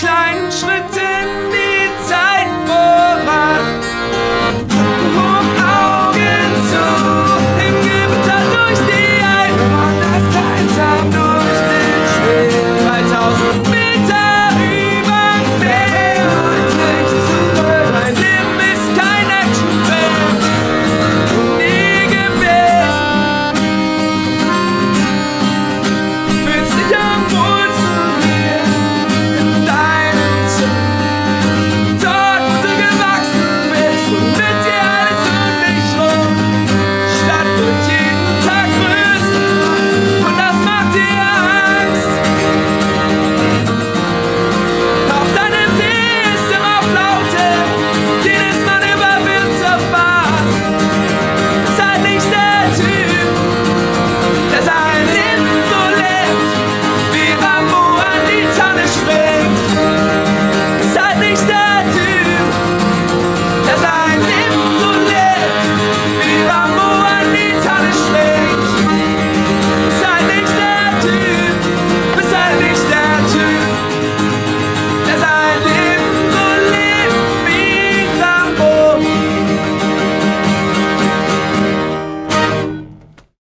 kleinen Schritt in die